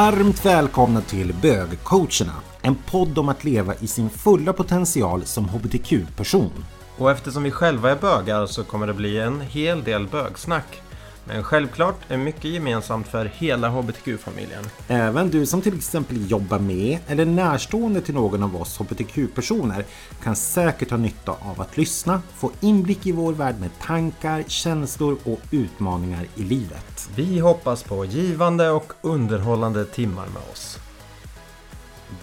Varmt välkomna till Bögcoacherna, en podd om att leva i sin fulla potential som hbtq-person. Och eftersom vi själva är bögar så kommer det bli en hel del bögsnack. Men självklart är mycket gemensamt för hela hbtq-familjen. Även du som till exempel jobbar med eller är närstående till någon av oss hbtq-personer kan säkert ha nytta av att lyssna, få inblick i vår värld med tankar, känslor och utmaningar i livet. Vi hoppas på givande och underhållande timmar med oss.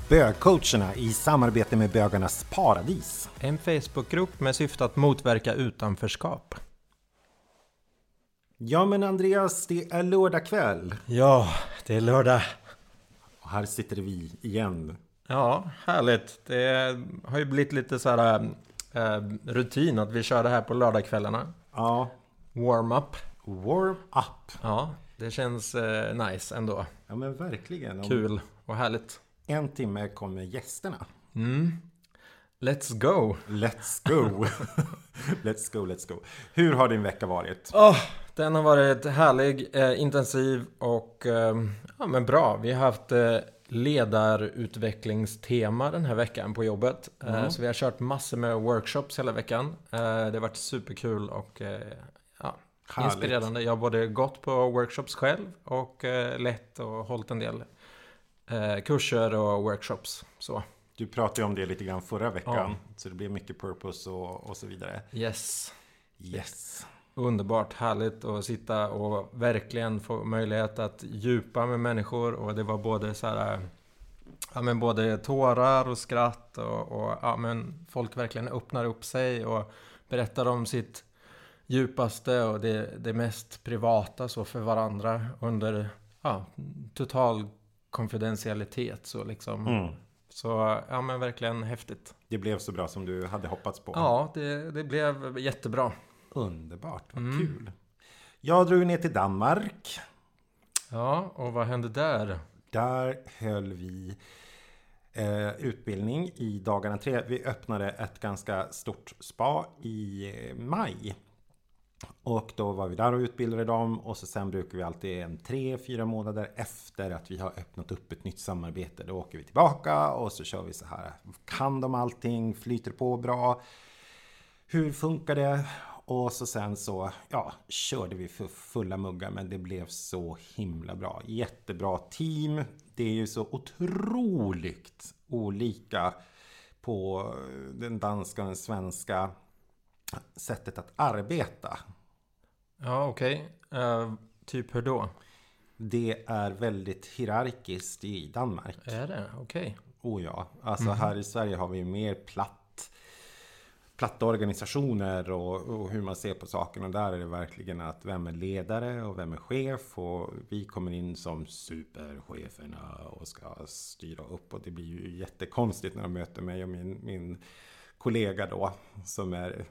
Bögcoacherna i samarbete med Bögarnas Paradis. En Facebookgrupp med syfte att motverka utanförskap. Ja men Andreas, det är lördag kväll. Ja, det är lördag. Och här sitter vi igen. Ja, härligt. Det har ju blivit lite så här äh, rutin att vi kör det här på lördagskvällarna. Ja. Warm-up. Warm-up. Ja, det känns äh, nice ändå. Ja men verkligen. Kul och härligt. En timme kommer gästerna. Mm. Let's go! Let's go! let's go, let's go. Hur har din vecka varit? Oh, den har varit härlig, eh, intensiv och eh, ja, men bra. Vi har haft eh, ledarutvecklingstema den här veckan på jobbet. Mm. Så vi har kört massor med workshops hela veckan. Det har varit superkul och ja, inspirerande. Jag har både gått på workshops själv och lett och hållit en del kurser och workshops. Så. Du pratade ju om det lite grann förra veckan. Ja. Så det blev mycket purpose och, och så vidare. Yes. Yes. Underbart härligt att sitta och verkligen få möjlighet att djupa med människor. Och det var både så här Ja men både tårar och skratt och, och ja, men folk verkligen öppnar upp sig och berättar om sitt djupaste och det, det mest privata så för varandra under ja, total konfidentialitet så liksom. Mm. Så ja men verkligen häftigt. Det blev så bra som du hade hoppats på. Ja, det, det blev jättebra. Underbart, vad mm. kul. Jag drog ner till Danmark. Ja, och vad hände där? Där höll vi eh, utbildning i dagarna tre. Vi öppnade ett ganska stort spa i maj. Och då var vi där och utbildade dem och så sen brukar vi alltid en tre, fyra månader efter att vi har öppnat upp ett nytt samarbete. Då åker vi tillbaka och så kör vi så här. Kan de allting? Flyter på bra? Hur funkar det? Och så sen så, ja, körde vi för fulla muggar men det blev så himla bra. Jättebra team. Det är ju så otroligt olika på den danska och den svenska sättet att arbeta. Ja, okej. Okay. Uh, eh, typ hur då? Det är väldigt hierarkiskt i Danmark. Är det? Okej. Okay. Oh ja. Alltså mm. här i Sverige har vi mer platt platta organisationer och, och, hur man ser på sakerna. Där är det verkligen att vem är ledare och vem är chef. Och vi kommer in som supercheferna och ska styra upp. Och det blir ju jättekonstigt när de möter mig och min, min kollega då. Som är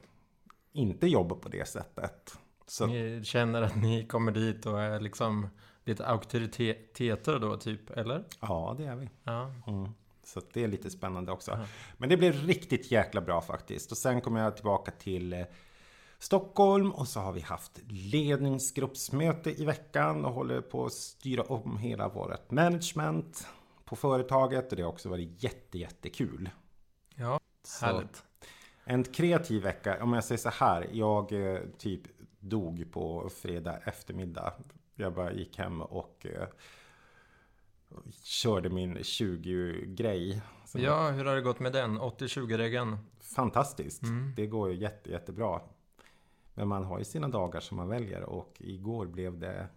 inte jobbar på det sättet. Så. Ni känner att ni kommer dit och är liksom lite auktoriteter då, typ? Eller? Ja, det är vi. Ja. Mm. Så det är lite spännande också. Ja. Men det blev riktigt jäkla bra faktiskt. Och sen kommer jag tillbaka till eh, Stockholm och så har vi haft ledningsgruppsmöte i veckan och håller på att styra om hela vårt management på företaget och det har också varit jätte, jättekul. Ja, härligt. En kreativ vecka, om jag säger så här, jag eh, typ dog på fredag eftermiddag. Jag bara gick hem och eh, körde min 20-grej. Ja, hur har det gått med den? 80-20-regeln? Fantastiskt. Mm. Det går ju jätte, jättebra. Men man har ju sina dagar som man väljer och igår blev det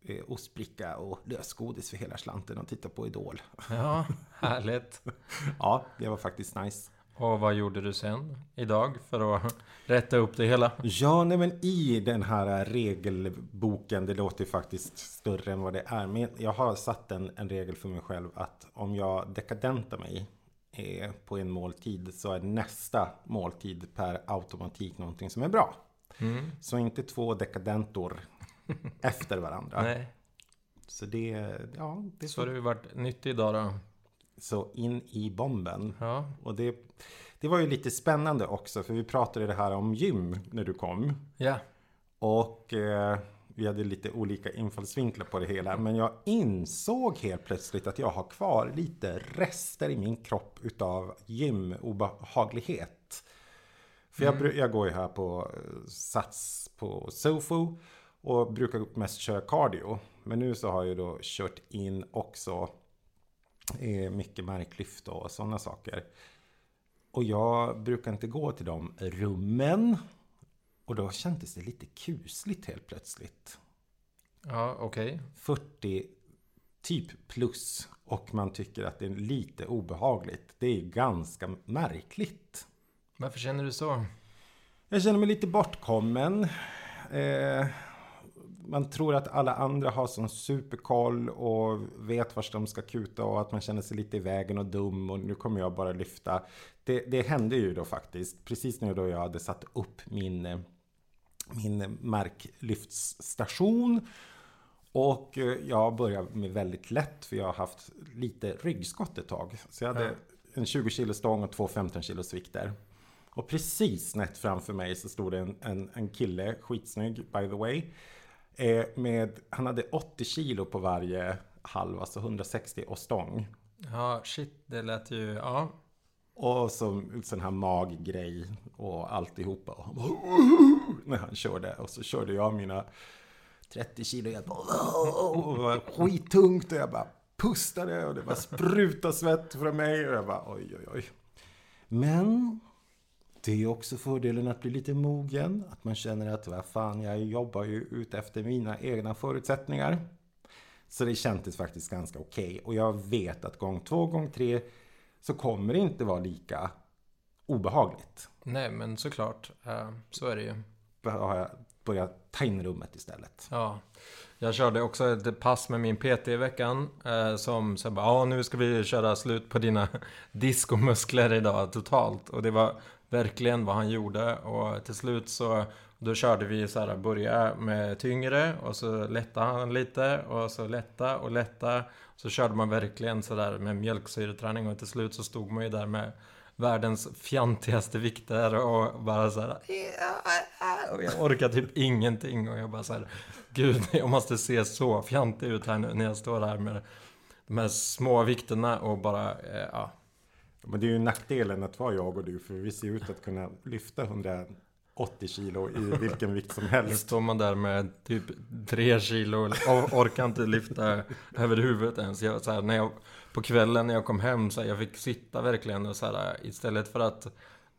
eh, ostbricka och lösgodis för hela slanten och titta på Idol. Ja, härligt. ja, det var faktiskt nice. Och vad gjorde du sen idag för att rätta upp det hela? Ja, nej men i den här regelboken, det låter faktiskt större än vad det är. Men jag har satt en, en regel för mig själv att om jag dekadentar mig eh, på en måltid så är nästa måltid per automatik någonting som är bra. Mm. Så inte två dekadentor efter varandra. Nej. Så det, ja. Det så har du varit nyttig idag då? Så in i bomben. Ja. Och det, det var ju lite spännande också. För vi pratade det här om gym när du kom. Ja. Och eh, Vi hade lite olika infallsvinklar på det hela. Men jag insåg helt plötsligt att jag har kvar lite rester i min kropp utav gymobehaglighet. För jag, bru- jag går ju här på eh, Sats på Sofu och brukar mest köra cardio. Men nu så har jag då kört in också mycket marklyft och sådana saker. Och jag brukar inte gå till de rummen. Och då kändes det lite kusligt helt plötsligt. Ja, okej. 40 typ plus och man tycker att det är lite obehagligt. Det är ganska märkligt. Varför känner du så? Jag känner mig lite bortkommen. Eh, man tror att alla andra har sån superkoll och vet vart de ska kuta och att man känner sig lite i vägen och dum och nu kommer jag bara lyfta. Det, det hände ju då faktiskt precis nu då jag hade satt upp min, min marklyftsstation. Och eh, jag började med väldigt lätt för jag har haft lite ryggskott ett tag. Så jag hade en 20 kilo stång och två 15 kilos vikter. Och precis snett framför mig så stod det en, en, en kille, skitsnygg by the way. Eh, med, han hade 80 kilo på varje halv, alltså 160 och stång. Ja, shit, det lät ju... Ja. Och så sån här maggrej och alltihopa. Och han bara, när han körde. Och så körde jag mina 30 kilo. Bara, och var skittungt och jag bara pustade och det bara sprutade svett från mig. Och jag bara oj, oj, oj. Men det är också fördelen att bli lite mogen. Att man känner att vad fan, jag jobbar ju ut efter mina egna förutsättningar. Så det kändes faktiskt ganska okej. Och jag vet att gång två, gång tre så kommer det inte vara lika obehagligt. Nej, men såklart. eh, så är det ju. Då har jag börjat ta in rummet istället. Ja. Jag körde också ett pass med min PT i veckan. Eh, som sa bara, ja nu ska vi köra slut på dina diskomuskler idag totalt. Och det var verkligen vad han gjorde. Och till slut så, då körde vi så här, börja med tyngre och så lättade han lite och så lätta och lätta. Så körde man verkligen så där med mjölksyreträning och till slut så stod man ju där med världens fjantigaste vikter och bara så här. Och jag orkar typ ingenting och jag bara så här. Gud, jag måste se så fjantig ut här nu när jag står här med de här små vikterna och bara, eh, ja. Men det är ju nackdelen att vara jag och du. För vi ser ut att kunna lyfta 180 kilo i vilken vikt som helst. står man där med typ tre kilo och orkar inte lyfta över huvudet ens. Jag, så här, när jag, på kvällen när jag kom hem så här, jag fick sitta verkligen och så här, istället för att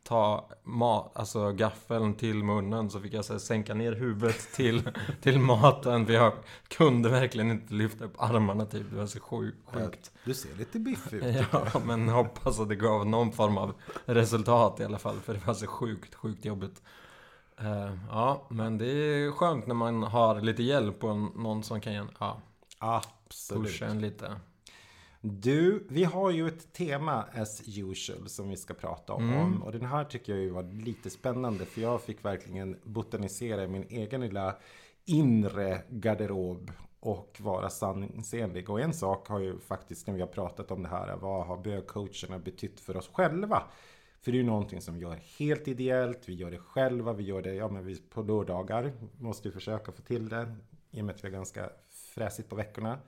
ta mat, alltså gaffeln till munnen så fick jag så här, sänka ner huvudet till, till maten. För jag kunde verkligen inte lyfta upp armarna typ. Det var så sjukt. sjukt. Du ser lite biffig ut. Ja, men hoppas att det gav någon form av resultat i alla fall. För det var så sjukt, sjukt jobbigt. Eh, ja, men det är skönt när man har lite hjälp och någon som kan ja, Absolut. pusha en lite. Du, vi har ju ett tema as usual som vi ska prata om. Mm. Och den här tycker jag ju var lite spännande. För jag fick verkligen botanisera i min egen lilla inre garderob. Och vara sanningsenlig. Och en sak har ju faktiskt när vi har pratat om det här. Vad har bögcoacherna betytt för oss själva? För det är ju någonting som vi gör helt ideellt. Vi gör det själva. Vi gör det ja, men vi, på lördagar. Måste ju försöka få till det. I och med att vi är ganska fräsigt på veckorna.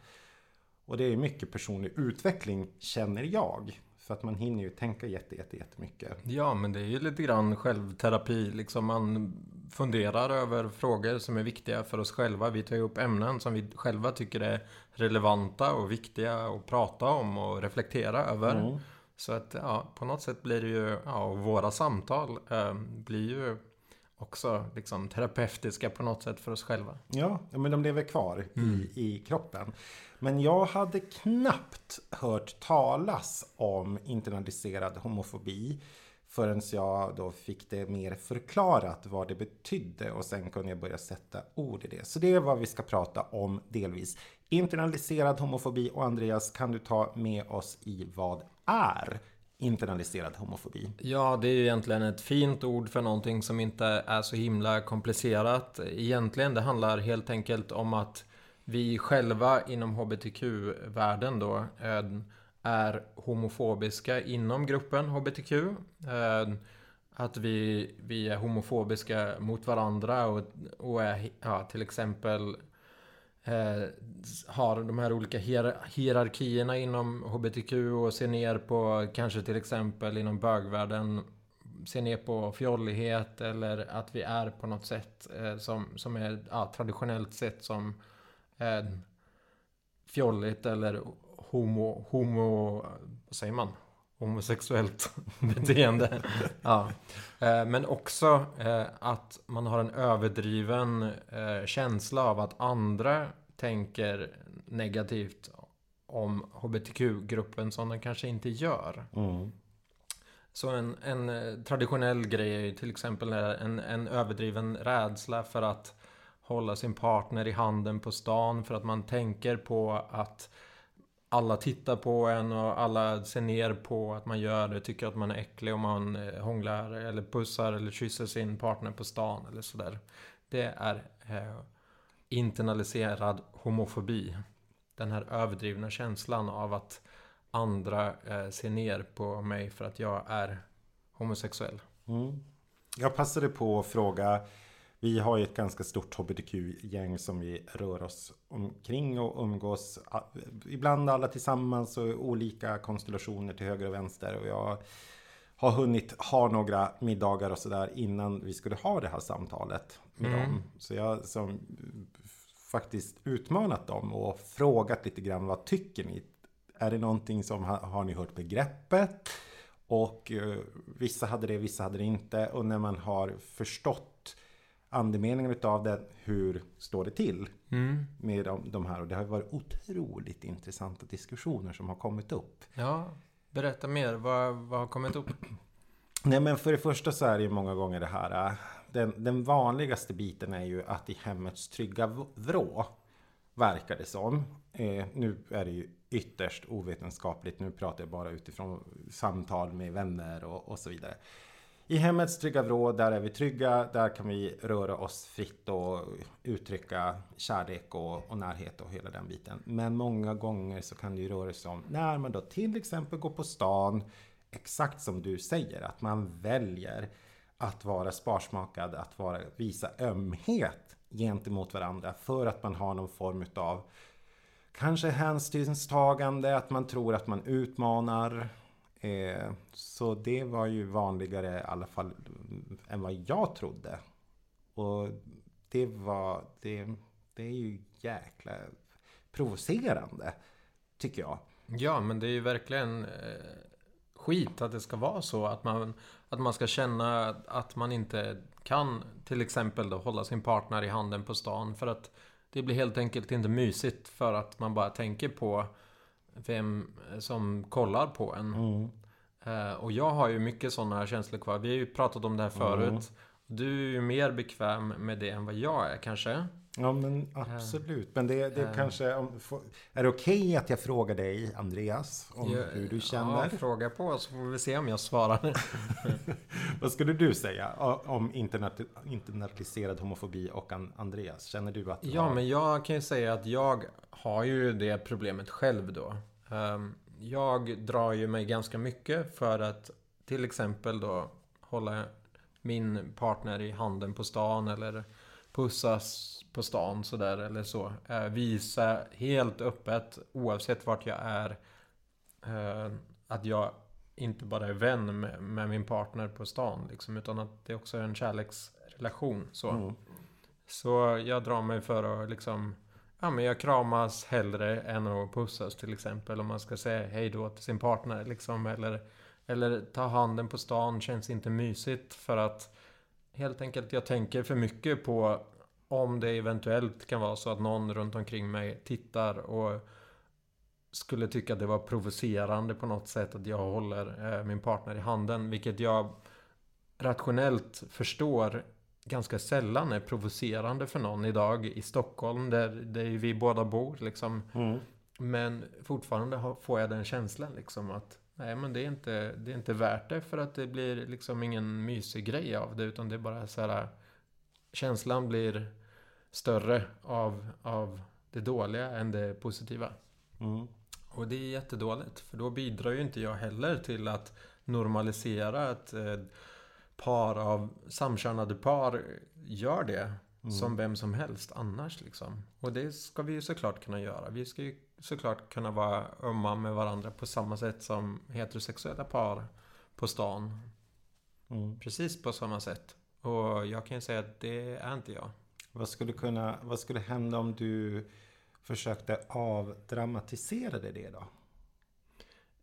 Och det är mycket personlig utveckling känner jag. För att man hinner ju tänka jätte, jätte, jättemycket. Ja, men det är ju lite grann självterapi. Liksom man funderar över frågor som är viktiga för oss själva. Vi tar ju upp ämnen som vi själva tycker är relevanta och viktiga att prata om och reflektera över. Mm. Så att ja, på något sätt blir det ju, ja, och våra samtal eh, blir ju också liksom terapeutiska på något sätt för oss själva. Ja, men de lever kvar i, i kroppen. Men jag hade knappt hört talas om internaliserad homofobi förrän jag då fick det mer förklarat vad det betydde och sen kunde jag börja sätta ord i det. Så det är vad vi ska prata om delvis. Internaliserad homofobi och Andreas, kan du ta med oss i vad är internaliserad homofobi? Ja, det är ju egentligen ett fint ord för någonting som inte är så himla komplicerat. Egentligen, det handlar helt enkelt om att vi själva inom HBTQ-världen då eh, är homofobiska inom gruppen HBTQ. Eh, att vi, vi är homofobiska mot varandra och, och är, ja, till exempel eh, har de här olika hier hierarkierna inom HBTQ och ser ner på kanske till exempel inom bögvärlden ser ner på fjollighet eller att vi är på något sätt eh, som, som är ja, traditionellt sett som eh, fjolligt eller homo, homo, vad säger man? homosexuellt beteende. ja. Eh, men också eh, att man har en överdriven eh, känsla av att andra tänker negativt om HBTQ-gruppen som de kanske inte gör. Mm. Så en, en, traditionell grej är ju till exempel en, en överdriven rädsla för att hålla sin partner i handen på stan för att man tänker på att alla tittar på en och alla ser ner på att man gör det. Tycker att man är äcklig om man eh, hånglar eller pussar eller kysser sin partner på stan eller sådär. Det är eh, internaliserad homofobi. Den här överdrivna känslan av att andra eh, ser ner på mig för att jag är homosexuell. Mm. Jag passade på att fråga vi har ju ett ganska stort hbtq-gäng som vi rör oss omkring och umgås. Ibland alla tillsammans och olika konstellationer till höger och vänster. Och jag har hunnit ha några middagar och sådär innan vi skulle ha det här samtalet med mm. dem. Så jag som faktiskt utmanat dem och frågat lite grann vad tycker ni? Är det någonting som har ni hört begreppet? Och uh, vissa hade det, vissa hade det inte. Och när man har förstått andemeningen utav det, hur står det till mm. med de, de, här? Och det har varit otroligt intressanta diskussioner som har kommit upp. Ja, berätta mer. Vad, vad har kommit upp? Nej men för det första så är det ju många gånger det här. Äh, den, den vanligaste biten är ju att i hemmets trygga vrå verkar det som. Eh, nu är det ju ytterst ovetenskapligt. Nu pratar jag bara utifrån samtal med vänner och, och så vidare. I hemmets trygga vrå, där är vi trygga. Där kan vi röra oss fritt och uttrycka kärlek och, och närhet och hela den biten. Men många gånger så kan det ju röra sig om när man då till exempel går på stan. Exakt som du säger, att man väljer att vara sparsmakad, att vara, visa ömhet gentemot varandra för att man har någon form av kanske hänsynstagande, att man tror att man utmanar Eh, så det var ju vanligare i alla fall än vad jag trodde. Och det var, det, det är ju jäkla provocerande, tycker jag. Ja, men det är ju verkligen eh, skit att det ska vara så. Att man, att man ska känna att man inte kan till exempel då hålla sin partner i handen på stan. För att det blir helt enkelt inte mysigt för att man bara tänker på vem som kollar på en. Mm. Uh, och jag har ju mycket sådana känslor kvar. Vi har ju pratat om det här förut. Du är ju mer bekväm med det än vad jag är kanske. Ja men absolut. Men det, det uh, kanske... Om, är det okej okay att jag frågar dig Andreas? Om jag, hur du känner? Ja, fråga på så får vi se om jag svarar. vad skulle du säga om internaliserad homofobi och Andreas? Känner du att du Ja har... men jag kan ju säga att jag har ju det problemet själv då. Um, jag drar ju mig ganska mycket för att till exempel då hålla min partner i handen på stan eller pussas på stan sådär eller så. Eh, visa helt öppet oavsett vart jag är eh, att jag inte bara är vän med, med, min partner på stan liksom, utan att det också är en kärleksrelation. Så, mm. så jag drar mig för att liksom Ja, men jag kramas hellre än att pussas till exempel. Om man ska säga hej då till sin partner liksom. Eller, eller ta handen på stan känns inte mysigt för att helt enkelt jag tänker för mycket på om det eventuellt kan vara så att någon runt omkring mig tittar och skulle tycka att det var provocerande på något sätt att jag håller eh, min partner i handen. Vilket jag rationellt förstår ganska sällan är provocerande för någon idag i Stockholm där, där vi båda bor liksom. Mm. Men fortfarande får jag den känslan liksom att nej men det är, inte, det är inte värt det för att det blir liksom ingen mysig grej av det utan det är bara så här känslan blir större av, av det dåliga än det positiva. Mm. Och det är jättedåligt för då bidrar ju inte jag heller till att normalisera att eh, par av samkönade par gör det. Som vem som helst annars liksom. Och det ska vi ju såklart kunna göra. Vi ska ju såklart kunna vara ömma med varandra på samma sätt som heterosexuella par på stan. Mm. Precis på samma sätt. Och jag kan ju säga att det är inte jag. Vad skulle, kunna, vad skulle hända om du försökte avdramatisera det då?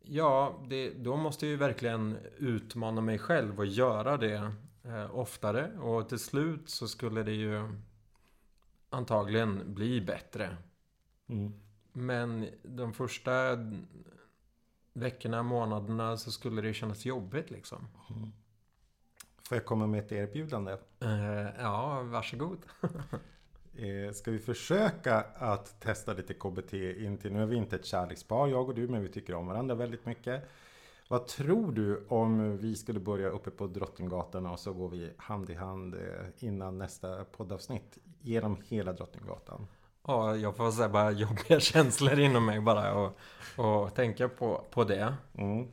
Ja, det, då måste jag ju verkligen utmana mig själv och göra det eh, oftare. Och till slut så skulle det ju antagligen bli bättre. Mm. Men de första veckorna, månaderna så skulle det kännas jobbigt liksom. Får jag komma med ett erbjudande? Eh, ja, varsågod. Eh, ska vi försöka att testa lite KBT in till, nu är vi inte ett kärlekspar jag och du, men vi tycker om varandra väldigt mycket. Vad tror du om vi skulle börja uppe på Drottninggatan och så går vi hand i hand eh, innan nästa poddavsnitt genom hela Drottninggatan? Ja, jag får säga bara jobbiga känslor inom mig bara och, och tänka på, på det. Mm.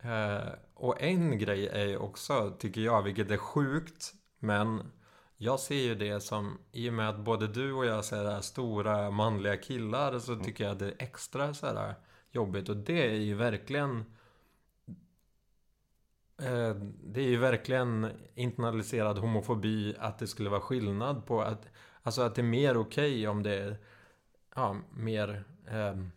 Eh, och en grej är ju också, tycker jag, vilket är sjukt, men jag ser ju det som, i och med att både du och jag ser här stora manliga killar, så tycker jag att det är extra så här jobbigt. Och det är ju verkligen eh, det är ju verkligen internaliserad homofobi att det skulle vara skillnad på att Alltså att det är mer okej om det är ja, mer ehm,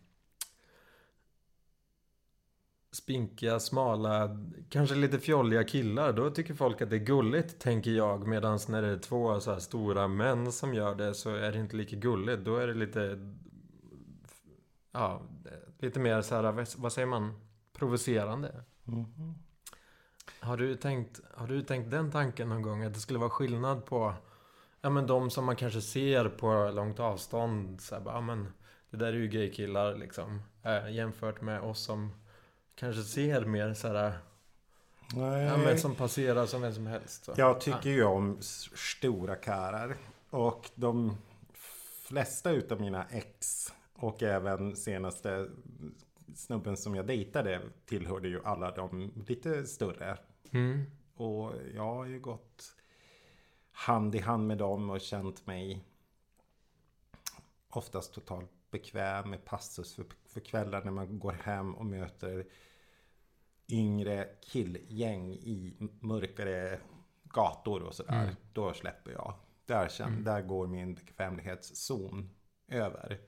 spinkiga, smala, kanske lite fjolliga killar. Då tycker folk att det är gulligt, tänker jag. Medan när det är två så här stora män som gör det så är det inte lika gulligt. Då är det lite... Ja, lite mer så här, vad säger man? Provocerande. Mhm. Har du tänkt, har du tänkt den tanken någon gång? Att det skulle vara skillnad på Ja men de som man kanske ser på långt avstånd så här, bara, ja men Det där är ju gaykillar liksom äh, Jämfört med oss som Kanske ser mer så här Nej. Ja men som passerar som vem som helst så. Jag tycker ju om stora karar. Och de flesta utav mina ex och även senaste snubben som jag dejtade tillhörde ju alla de lite större. mm. Och jag har ju gått hand i hand med dem och känt mig oftast totalt bekväm med passus för, för kvällar när man går hem och möter yngre killgäng i mörkare gator och sådär. Mm. Då släpper jag. Där, känn, Mm. där går min bekvämlighetszon över.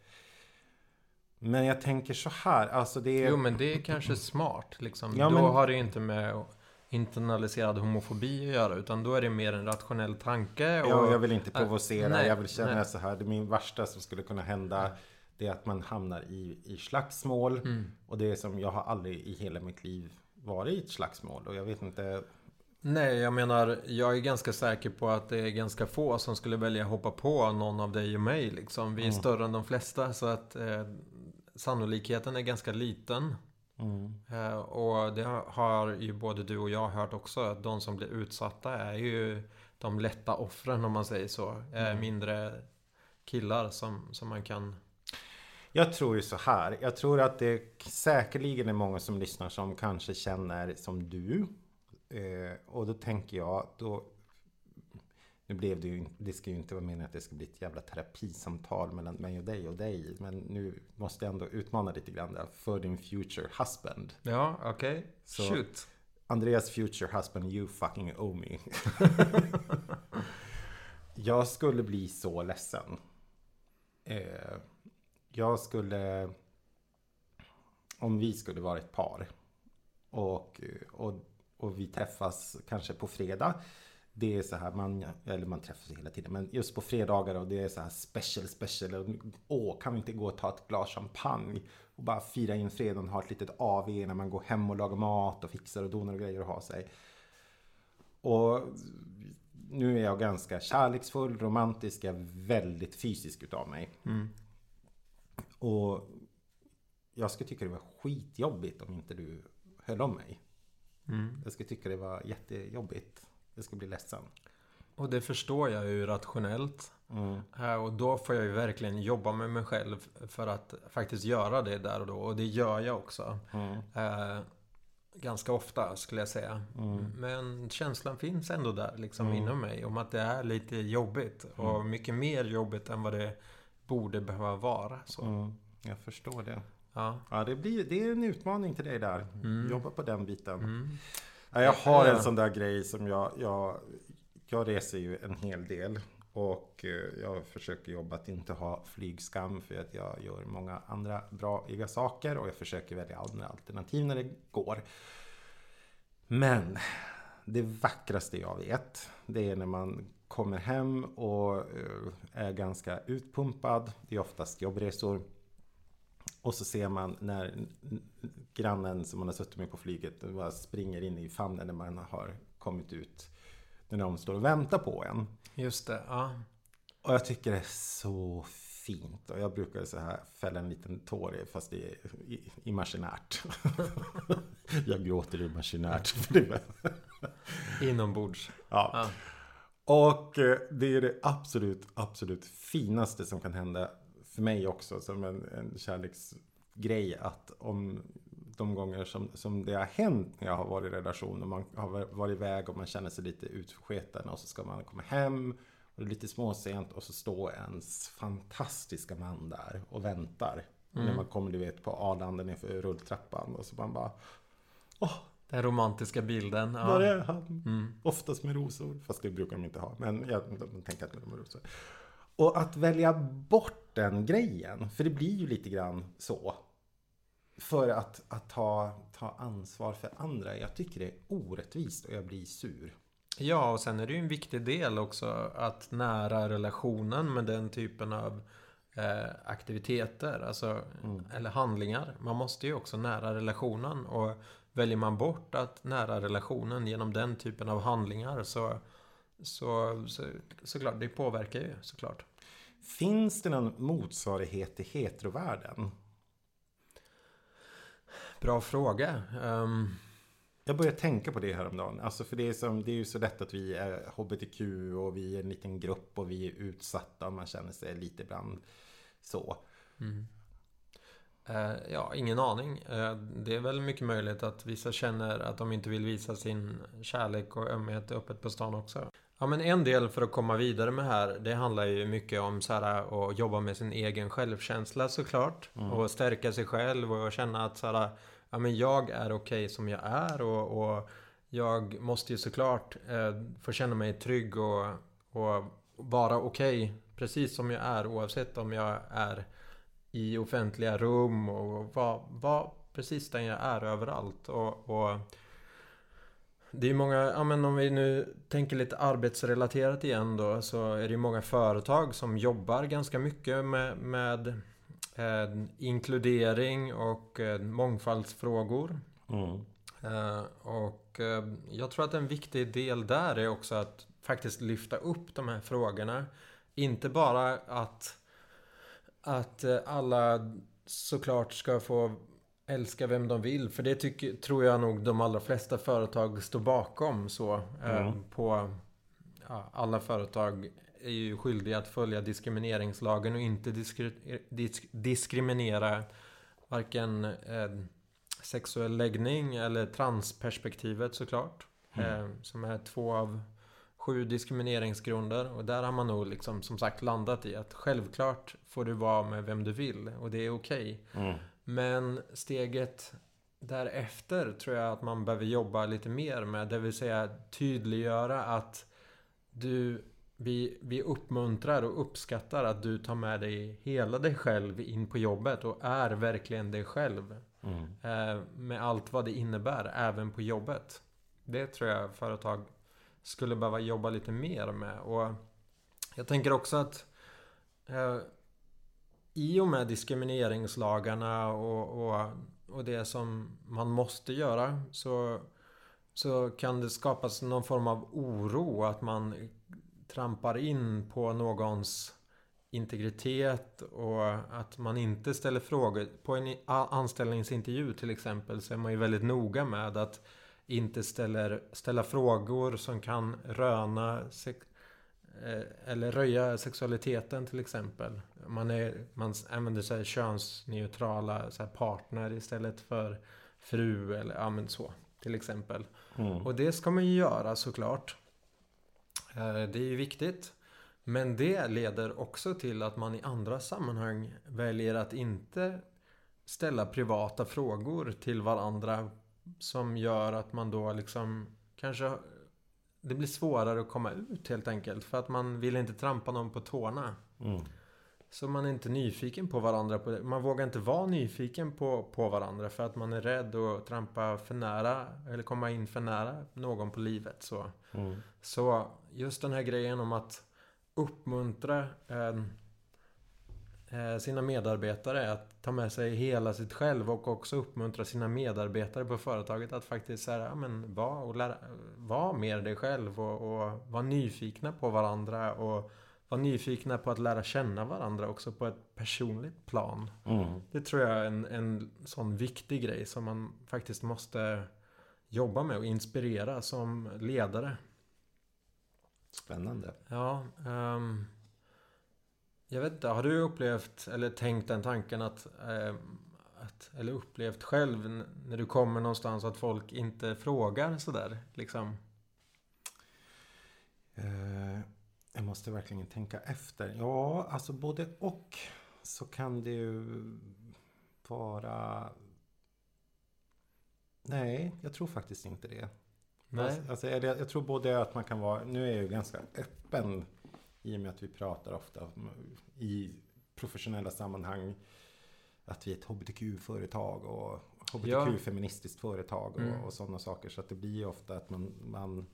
Men jag tänker så här, alltså det är... Jo men det är kanske smart liksom. Ja, Då men- har det inte med internaliserad homofobi att göra. Utan då är det mer en rationell tanke. Och, Ja, jag vill inte Äh, provocera. nej, jag vill känna nej. så här. Det min värsta som skulle kunna hända. Det är att man hamnar i, i slagsmål. Mm. Och det är som jag har aldrig i hela mitt liv varit i ett slagsmål. Och jag vet inte. Nej, jag menar, jag är ganska säker på att det är ganska få som skulle välja att hoppa på någon av dig och mig liksom. Vi är Mm. större än de flesta så att eh, sannolikheten är ganska liten. Mm. Eh, och det har ju både du och jag hört också att de som blir utsatta är ju de lätta offren om man säger så. Eh, Mm. Mindre killar som, som man kan... Jag tror ju så här. Jag tror att det säkerligen är många som lyssnar som kanske känner som du. Eh, och då tänker jag då. Nu blev det ju, det ska ju inte vara meningen att det ska bli ett jävla terapisamtal mellan mig och dig och dig. Men nu måste jag ändå utmana lite grann där. För din future husband. Ja, okej. Så- Shoot. Andreas future husband, you fucking owe me. jag skulle bli så ledsen. Eh, jag skulle... Om vi skulle vara ett par. Och, och, och vi träffas kanske på fredag. Det är så här, man, eller man träffas hela tiden, men just på fredagar och det är så här special, special. Och, åh, kan vi inte gå och ta ett glas champagne? Och bara fira in fredagen, ha ett litet AV när man går hem och lagar mat och fixar och donar och grejer och har sig. Och nu är jag ganska kärleksfull, romantisk, jag är väldigt fysisk utav mig. Mm. Och jag skulle tycka det var skitjobbigt om inte du höll om mig. Mm. Jag skulle tycka det var jättejobbigt. Jag skulle bli ledsen. Och det förstår jag ju rationellt. Mm. Eh, Och då får jag ju verkligen jobba med mig själv för att faktiskt göra det där och då. Och det gör jag också. Mm. Eh, ganska ofta skulle jag säga. Mm. Men känslan finns ändå där liksom Mm. inom mig om att det är lite jobbigt. Och mycket mer jobbigt än vad det borde behöva vara. Så. Mm. Jag förstår det. Ja. Ja, det, blir, det är en utmaning till dig där. Jobba på den biten. Ja, jag har en sån där grej som jag, jag... Jag reser ju en hel del. Och eh, jag försöker jobba att inte ha flygskam för att jag gör många andra bra saker och jag försöker välja andra alternativ när det går. Men det vackraste jag vet det är när man kommer hem och eh, är ganska utpumpad. Det är oftast jobbresor. Och så ser man när grannen som man har suttit med på flyget bara springer in i famnen när man har kommit ut. När de står och väntar på en. Just det, ja. Och jag tycker det är så fint. Och jag brukar så här fälla en liten tår fast det är imaginärt. jag gråter imaginärt. för det är- Inombords. ja. Ja. Och eh, det är det absolut, absolut finaste som kan hända för mig också som en, en kärleksgrej att om de gånger som, som det har hänt när jag har varit i relation och man har varit iväg och man känner sig lite utsketen och så ska man komma hem och det är lite småsent och så står ens fantastiska man där och väntar. När man kommer du vet på Arlanda nerför rulltrappan och så man bara Åh, Den romantiska bilden. där Ja. är han. Oftast med rosor. Fast det brukar de inte ha. Men jag de tänker att de har rosor. Och att välja bort den grejen. För det blir ju lite grann så. För att, att ta, ta ansvar för andra. Jag tycker det är orättvist och jag blir sur. ja, och sen är det ju en viktig del också att nära relationen med den typen av eh, aktiviteter. Alltså, eller handlingar. Man måste ju också nära relationen. Och väljer man bort att nära relationen genom den typen av handlingar så så, så såklart, det påverkar ju såklart. Finns det någon motsvarighet till heterovärlden? Bra fråga. Ehm, Jag började tänka på det häromdagen. Alltså för det är, som, det är ju så lätt att vi är HBTQ och vi är en liten grupp och vi är utsatta och man känner sig lite ibland så. Eh, ja, ingen aning. Eh, det är väl mycket möjligt att vissa känner att de inte vill visa sin kärlek och ömhet öppet på stan också. Ja, men en del för att komma vidare med här, det handlar ju mycket om så här, att jobba med sin egen självkänsla såklart. Och stärka sig själv och känna att så här, ja, men jag är okej som jag är och, och jag måste ju såklart eh, få känna mig trygg och, och vara okej precis som jag är oavsett om jag är i offentliga rum och vara var precis den jag är överallt. Och, och det är ju många, ja men om vi nu tänker lite arbetsrelaterat igen då så är det ju många företag som jobbar ganska mycket med, med eh, inkludering och eh, mångfaldsfrågor. Mm. Eh, och eh, jag tror att en viktig del där är också att faktiskt lyfta upp de här frågorna. Inte bara att, att eh, alla såklart ska få älska vem de vill. För det tycker, tror jag nog de allra flesta företag står bakom så. eh, Mm. På ja, alla företag är ju skyldiga att följa diskrimineringslagen och inte diskri, disk, diskriminera varken eh, sexuell läggning eller transperspektivet såklart. Eh, som är två av sju diskrimineringsgrunder. Och där har man nog liksom som sagt landat i att självklart får du vara med vem du vill och det är okej. Mm. Men steget därefter tror jag att man behöver jobba lite mer med. Det vill säga tydliggöra att du, vi, vi uppmuntrar och uppskattar att du tar med dig hela dig själv in på jobbet och är verkligen dig själv. Mm. Eh, med allt vad det innebär, även på jobbet. Det tror jag företag skulle behöva jobba lite mer med. Och jag tänker också att eh, i och med diskrimineringslagarna och, och, och det som man måste göra så, så kan det skapas någon form av oro att man trampar in på någons integritet och att man inte ställer frågor. På en anställningsintervju till exempel så är man ju väldigt noga med att inte ställer, ställa frågor som kan röna eller röja sexualiteten till exempel. Man, är, man använder sig av könsneutrala så här, partner istället för fru eller ja men så. Till exempel. Mm. Och det ska man ju göra såklart. Eh, Det är ju viktigt. Men det leder också till att man i andra sammanhang väljer att inte ställa privata frågor till varandra som gör att man då liksom kanske det blir svårare att komma ut helt enkelt för att man vill inte trampa någon på tårna. Mm. Så man är inte nyfiken på varandra. På. Man vågar inte vara nyfiken på, på varandra för att man är rädd att trampa för nära eller komma in för nära någon på livet. Så, Mm. så just den här grejen om att uppmuntra eh, sina medarbetare att ta med sig hela sitt själv och också uppmuntra sina medarbetare på företaget att faktiskt så här, ja, men, vara och lära, vara mer dig själv och, och vara nyfikna på varandra och vara nyfikna på att lära känna varandra också på ett personligt plan. Mm. Det tror jag är en, en sån viktig grej som man faktiskt måste jobba med och inspirera som ledare. Spännande. Ja, ehm, jag vet inte, har du upplevt eller tänkt den tanken att, ehm, att eller upplevt själv när du kommer någonstans att folk inte frågar sådär liksom? Eh, jag måste verkligen tänka efter. Ja, alltså både och så kan det ju vara... Nej, jag tror faktiskt inte det. Nej? Alltså, det, jag tror både att man kan vara, nu är jag ju ganska öppen i och med att vi pratar ofta i professionella sammanhang att vi är ett HBTQ-företag och Ja. HBTQ-feministiskt företag och, Mm. och sådana saker. Så att det blir ofta att man, man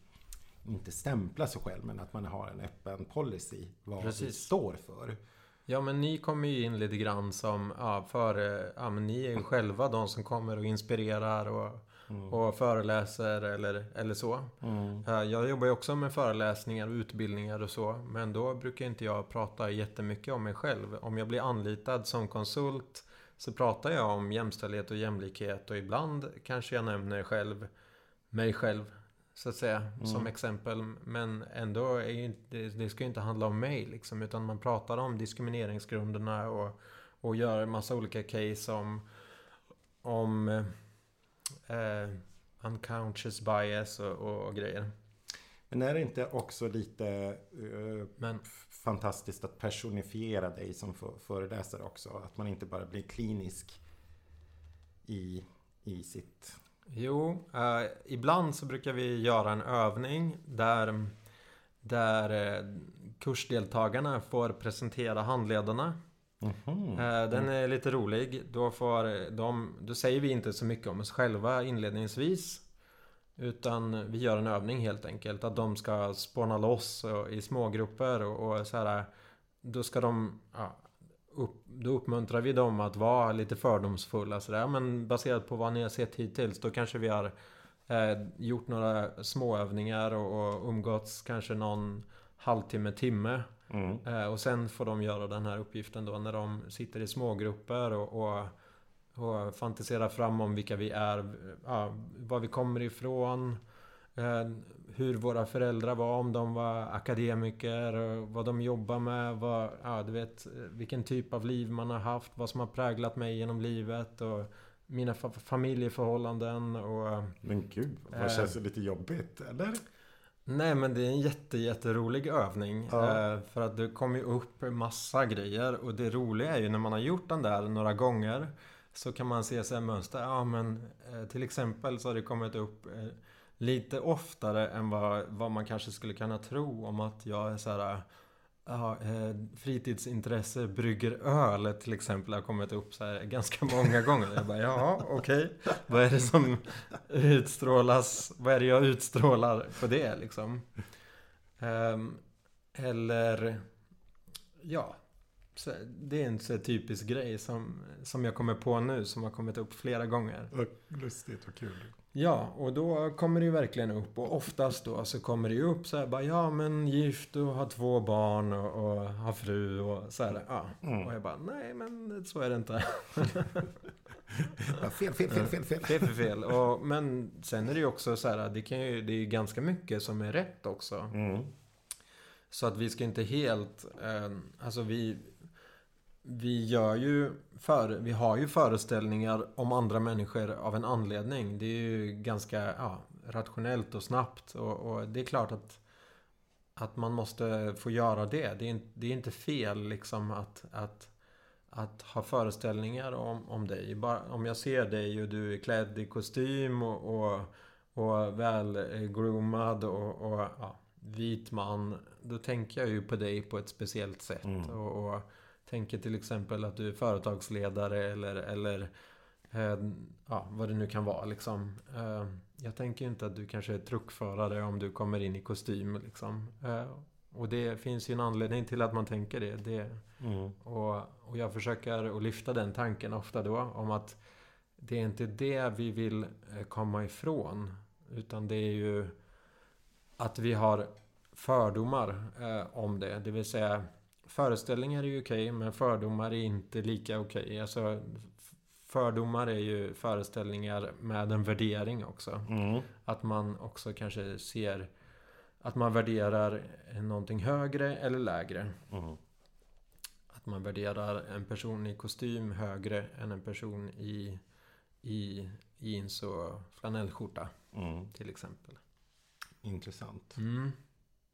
inte stämplar sig själv men att man har en öppen policy vad vi Precis. står för. Ja men ni kommer ju in lite grann som, ja, för, ja men ni är ju själva de som kommer och inspirerar och, Mm. och föreläser eller, eller så. Mm. Eh, Jag jobbar ju också med föreläsningar och utbildningar och så. Men då brukar inte jag prata jättemycket om mig själv. Om jag blir anlitad som konsult så pratar jag om jämställdhet och jämlikhet. Och ibland kanske jag nämner själv mig själv. Så att säga, som exempel. Men ändå är ju inte, det ska ju inte handla om mig liksom. Utan man pratar om diskrimineringsgrunderna och, och gör en massa olika case om, om eh, unconscious bias och, och, och grejer. Men är det inte också lite eh, Men fantastiskt att personifiera dig som för- föreläsare också? Att man inte bara blir klinisk i, i sitt... Jo, eh, ibland så brukar vi göra en övning där, där eh, kursdeltagarna får presentera handledarna. Mhm. Eh, den är lite rolig. Då, får de, då säger vi inte så mycket om oss själva inledningsvis. Utan vi gör en övning helt enkelt. Att de ska spåna loss och, i smågrupper och, och så här. Då ska de... Ja, upp, då uppmuntrar vi dem att vara lite fördomsfulla. Så där. Men baserat på vad ni har sett hittills. Då kanske vi har eh, gjort några småövningar och, och umgåtts kanske någon halvtimme, timme. Mm. Eh, och sen får de göra den här uppgiften då när de sitter i smågrupper och, och, och fantiserar fram om vilka vi är, ja, var vi kommer ifrån, eh, hur våra föräldrar var, om de var akademiker, vad de jobbar med, vad, ja, du vet, vilken typ av liv man har haft, vad som har präglat mig genom livet och mina fa- familjeförhållanden och Men gud, vad Eh. känns det lite jobbigt? Eller? Nej men det är en jätte, jätterolig övning. Ja. Eh, för att det kommer ju upp massa grejer. Och det roliga är ju när man har gjort den där några gånger. Så kan man se sig mönster. Ja men eh, till exempel så har det kommit upp eh, lite oftare än vad, vad man kanske skulle kunna tro. Om att jag är så här. Ja, eh, fritidsintresse brygger öl till exempel har kommit upp så här ganska många gånger. Jag bara, ja okej. Vad är det som utstrålas? Vad är det jag utstrålar på det liksom? Eh, eller, ja. Så det är en så här typisk grej som, som jag kommer på nu som har kommit upp flera gånger. Vad lustigt och kul. Ja, och då kommer det ju verkligen upp. Och oftast då så kommer det ju upp så här bara, ja men gift och har två barn och, och har fru och så här. Ja. Mm. Och jag bara, nej men så är det inte. Ja, fel, fel, fel, fel, fel. Fel för fel. Och, men sen är det ju också så här, det, kan ju, det är ju ganska mycket som är rätt också. Mm. Så att vi ska inte helt, eh, alltså vi, vi gör ju för, vi har ju föreställningar om andra människor av en anledning. Det är ju ganska ja, rationellt och snabbt och, och, det är klart att att man måste få göra det. Det är, inte, det är inte fel liksom att, att, att ha föreställningar om, om dig. Bara, om jag ser dig och du är klädd i kostym och, och, och väl groomad och, och ja, vit man. Då tänker jag ju på dig på ett speciellt sätt. Mm. Och, och, tänker till exempel att du är företagsledare eller, eller eh, ja, vad det nu kan vara liksom. Eh, jag tänker inte att du kanske är truckförare om du kommer in i kostym liksom. Eh, och det finns ju en anledning till att man tänker det. det mm. och, och jag försöker att lyfta den tanken ofta då om att det är inte det vi vill eh, komma ifrån. Utan det är ju att vi har fördomar eh, om det. Det vill säga föreställningar är ju okej okay, men fördomar är inte lika okej. Okay. Alltså, fördomar är ju föreställningar med en värdering också. Mm. Att man också kanske ser att man värderar någonting högre eller lägre. Mm. Att man värderar en person i kostym högre än en person i, i jeans och flanellskjorta. Mm. Till exempel. Intressant. Mm.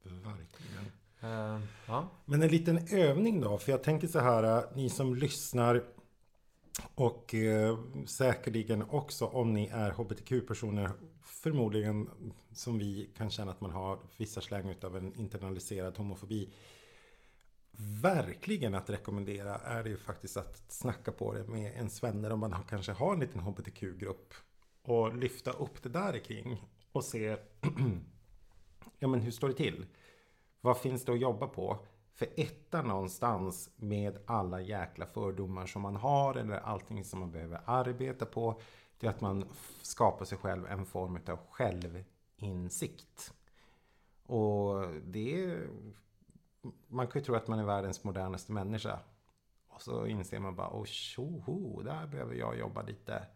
Verkligen. Uh, ja. Men en liten övning då. För jag tänker så här, eh, ni som lyssnar och eh, säkerligen också om ni är hbtq-personer förmodligen som vi kan känna att man har vissa släng av en internaliserad homofobi. Verkligen att rekommendera är det ju faktiskt att snacka på det med ens vänner om man har, kanske har en liten hbtq-grupp. Och lyfta upp det där kring och se ja men hur står det till? Vad finns det att jobba på? För etta någonstans med alla jäkla fördomar som man har eller allting som man behöver arbeta på. Det är att man skapar sig själv en form av självinsikt. Och det är... Man kan ju tro att man är världens modernaste människa. Och så inser man bara, oh tjoho, där behöver jag jobba lite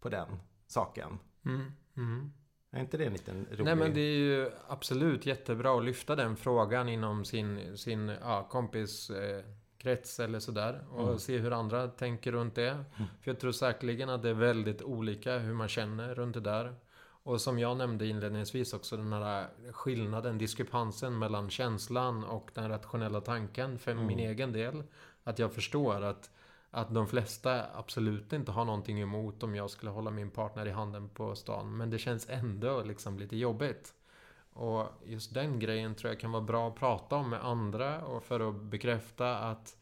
på den saken. Mm, mm. Är inte det en liten rolig... Nej men det är ju absolut jättebra att lyfta den frågan inom sin, sin ja, kompis eh, krets eller sådär. Och mm. se hur andra tänker runt det. Mm. För jag tror säkerligen att det är väldigt olika hur man känner runt det där. Och som jag nämnde inledningsvis också, den här skillnaden, diskrepansen mellan känslan och den rationella tanken för mm. min egen del. Att jag förstår att att de flesta absolut inte har någonting emot om jag skulle hålla min partner i handen på stan. Men det känns ändå liksom lite jobbigt. Och just den grejen tror jag kan vara bra att prata om med andra och för att bekräfta att,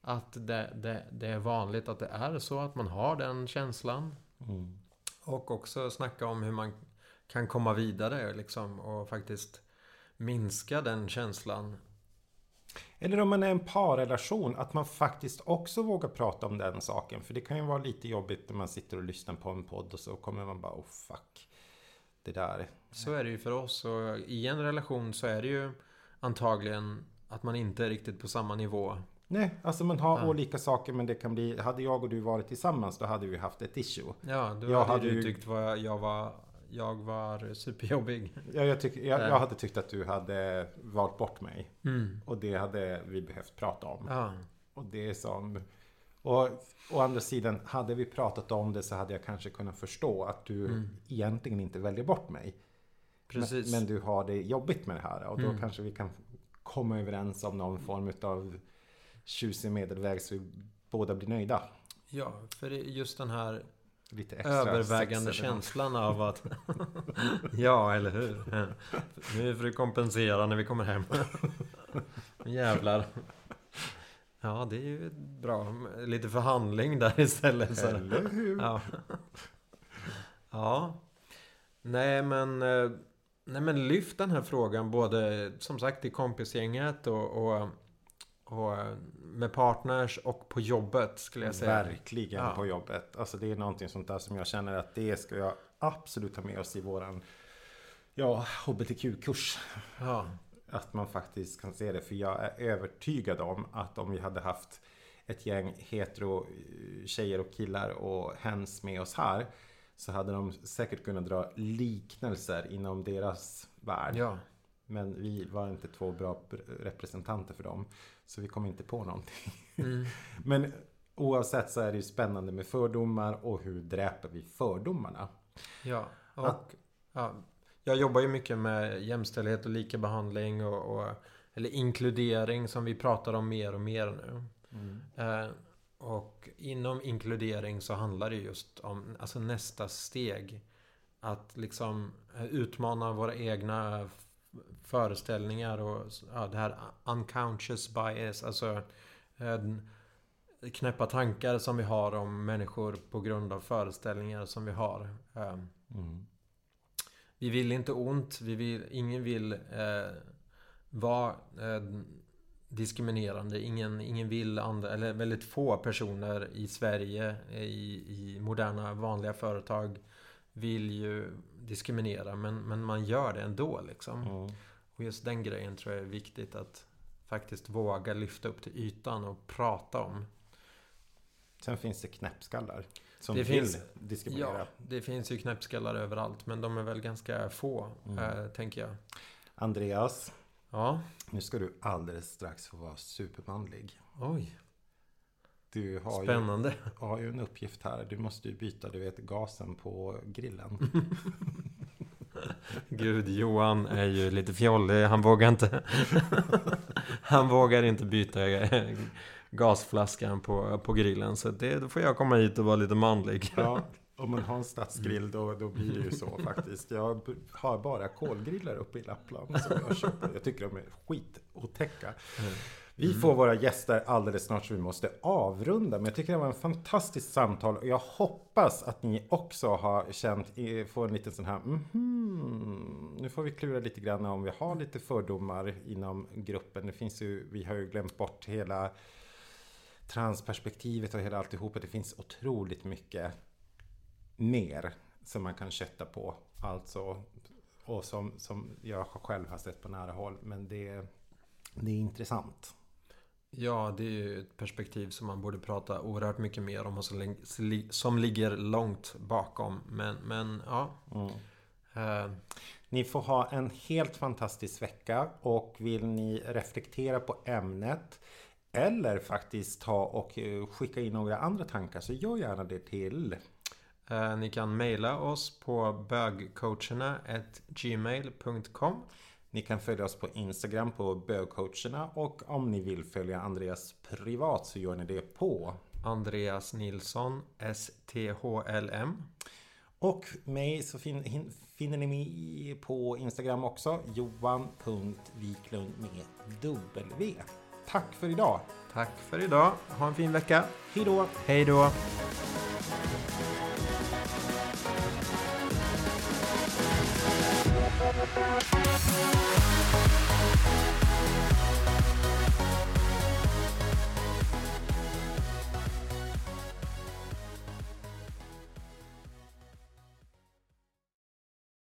att det, det, det är vanligt att det är så att man har den känslan. Mm. Och också snacka om hur man kan komma vidare liksom och faktiskt minska den känslan eller om man är en parrelation, att man faktiskt också vågar prata om den saken. För det kan ju vara lite jobbigt när man sitter och lyssnar på en podd och så kommer man bara, oh fuck. Det där. Så är det ju för oss och i en relation så är det ju antagligen att man inte är riktigt på samma nivå. Nej, alltså man har ja. olika saker men det kan bli... Hade jag och du varit tillsammans då hade vi haft ett issue. Ja, då jag hade, du tyckt vad jag var jag var superjobbig. Ja, jag, tyck, jag, jag, hade tyckt att du hade valt bort mig. Mm. Och det hade vi behövt prata om. Ja. Och det är som... Och å andra sidan, hade vi pratat om det så hade jag kanske kunnat förstå att du mm. egentligen inte väljer bort mig. Precis. Men, men, du har det jobbigt med det här. Och då mm. kanske vi kan komma överens om någon form av tjusig medelväg så vi båda blir nöjda. Ja, för just den här Lite extra övervägande känslan av att... ja, eller hur? Nu får du kompensera när vi kommer hem. Jävlar. Ja, det är ju bra. Lite förhandling där istället. Så. Eller hur? Ja. ja. Nej, men... Eh, nej, men lyft den här frågan både som sagt i kompisgänget och, och och eh, med partners och på jobbet skulle jag säga. Verkligen ja. på jobbet. Alltså det är någonting sånt där som jag känner att det ska jag absolut ta med oss i våran ja, HBTQ-kurs. Ja. Att man faktiskt kan se det. För jag är övertygad om att om vi hade haft ett gäng hetero eh, tjejer och killar och hens med oss här. Så hade de säkert kunnat dra liknelser inom deras värld. Ja. Men vi var inte två bra representanter för dem. Så vi kom inte på någonting. Mm. Men oavsett så är det ju spännande med fördomar och hur dräper vi fördomarna? Ja, och Att, ja, jag jobbar ju mycket med jämställdhet och likabehandling och, och eller inkludering som vi pratar om mer och mer nu. Mm. Eh, och inom inkludering så handlar det just om alltså nästa steg. Att liksom utmana våra egna föreställningar och ja, det här unconscious bias. Alltså eh, knäppa tankar som vi har om människor på grund av föreställningar som vi har. Eh, mm. Vi vill inte ont. Vi vill, ingen vill eh, vara eh, diskriminerande. Ingen, ingen vill andra, eller väldigt få personer i Sverige i, i moderna vanliga företag vill ju diskriminera men, men man gör det ändå liksom. Mm. Och just den grejen tror jag är viktigt att faktiskt våga lyfta upp till ytan och prata om. Sen finns det knäppskallar som det vill finns, diskriminera. Ja, det finns ju knäppskallar överallt men de är väl ganska få, mm. äh, tänker jag. Andreas, Ja. Nu ska du alldeles strax få vara supermanlig. Oj. Du har Spännande. Ju, har ju en uppgift här. Du måste ju byta, du vet, gasen på grillen. Gud, Johan är ju lite fjollig. Han vågar inte... Han vågar inte byta gasflaskan på, på grillen. Så det, då får jag komma hit och vara lite manlig. Ja, om man har en stadsgrill då, då blir det ju så faktiskt. Jag har bara kolgrillar uppe i Lappland som jag köper. Jag tycker de är skitotäcka. Mm. Vi får våra gäster alldeles snart så vi måste avrunda. Men jag tycker det var en fantastiskt samtal och jag hoppas att ni också har känt, får en liten sån här mm. Nu får vi klura lite grann om vi har lite fördomar inom gruppen. Det finns ju, vi har ju glömt bort hela transperspektivet och hela alltihop. Det finns otroligt mycket mer som man kan kötta på. Alltså, och som, som jag själv har sett på nära håll. Men det, det är intressant. Ja, det är ju ett perspektiv som man borde prata oerhört mycket mer om och som, som ligger långt bakom. Men, men ja. Mm. Uh. Ni får ha en helt fantastisk vecka och vill ni reflektera på ämnet eller faktiskt ta och eh, skicka in några andra tankar så gör gärna det till Eh, ni kan mejla oss på bögcoacherna.gmail.com Ni kan följa oss på Instagram på bögcoacherna och om ni vill följa Andreas privat så gör ni det på Andreas Nilsson STHLM Och mig så fin finner ni mig på Instagram också Johan.viklund med W Tack för idag! Tack för idag! Ha en fin vecka! Hejdå! Hejdå! Thank you.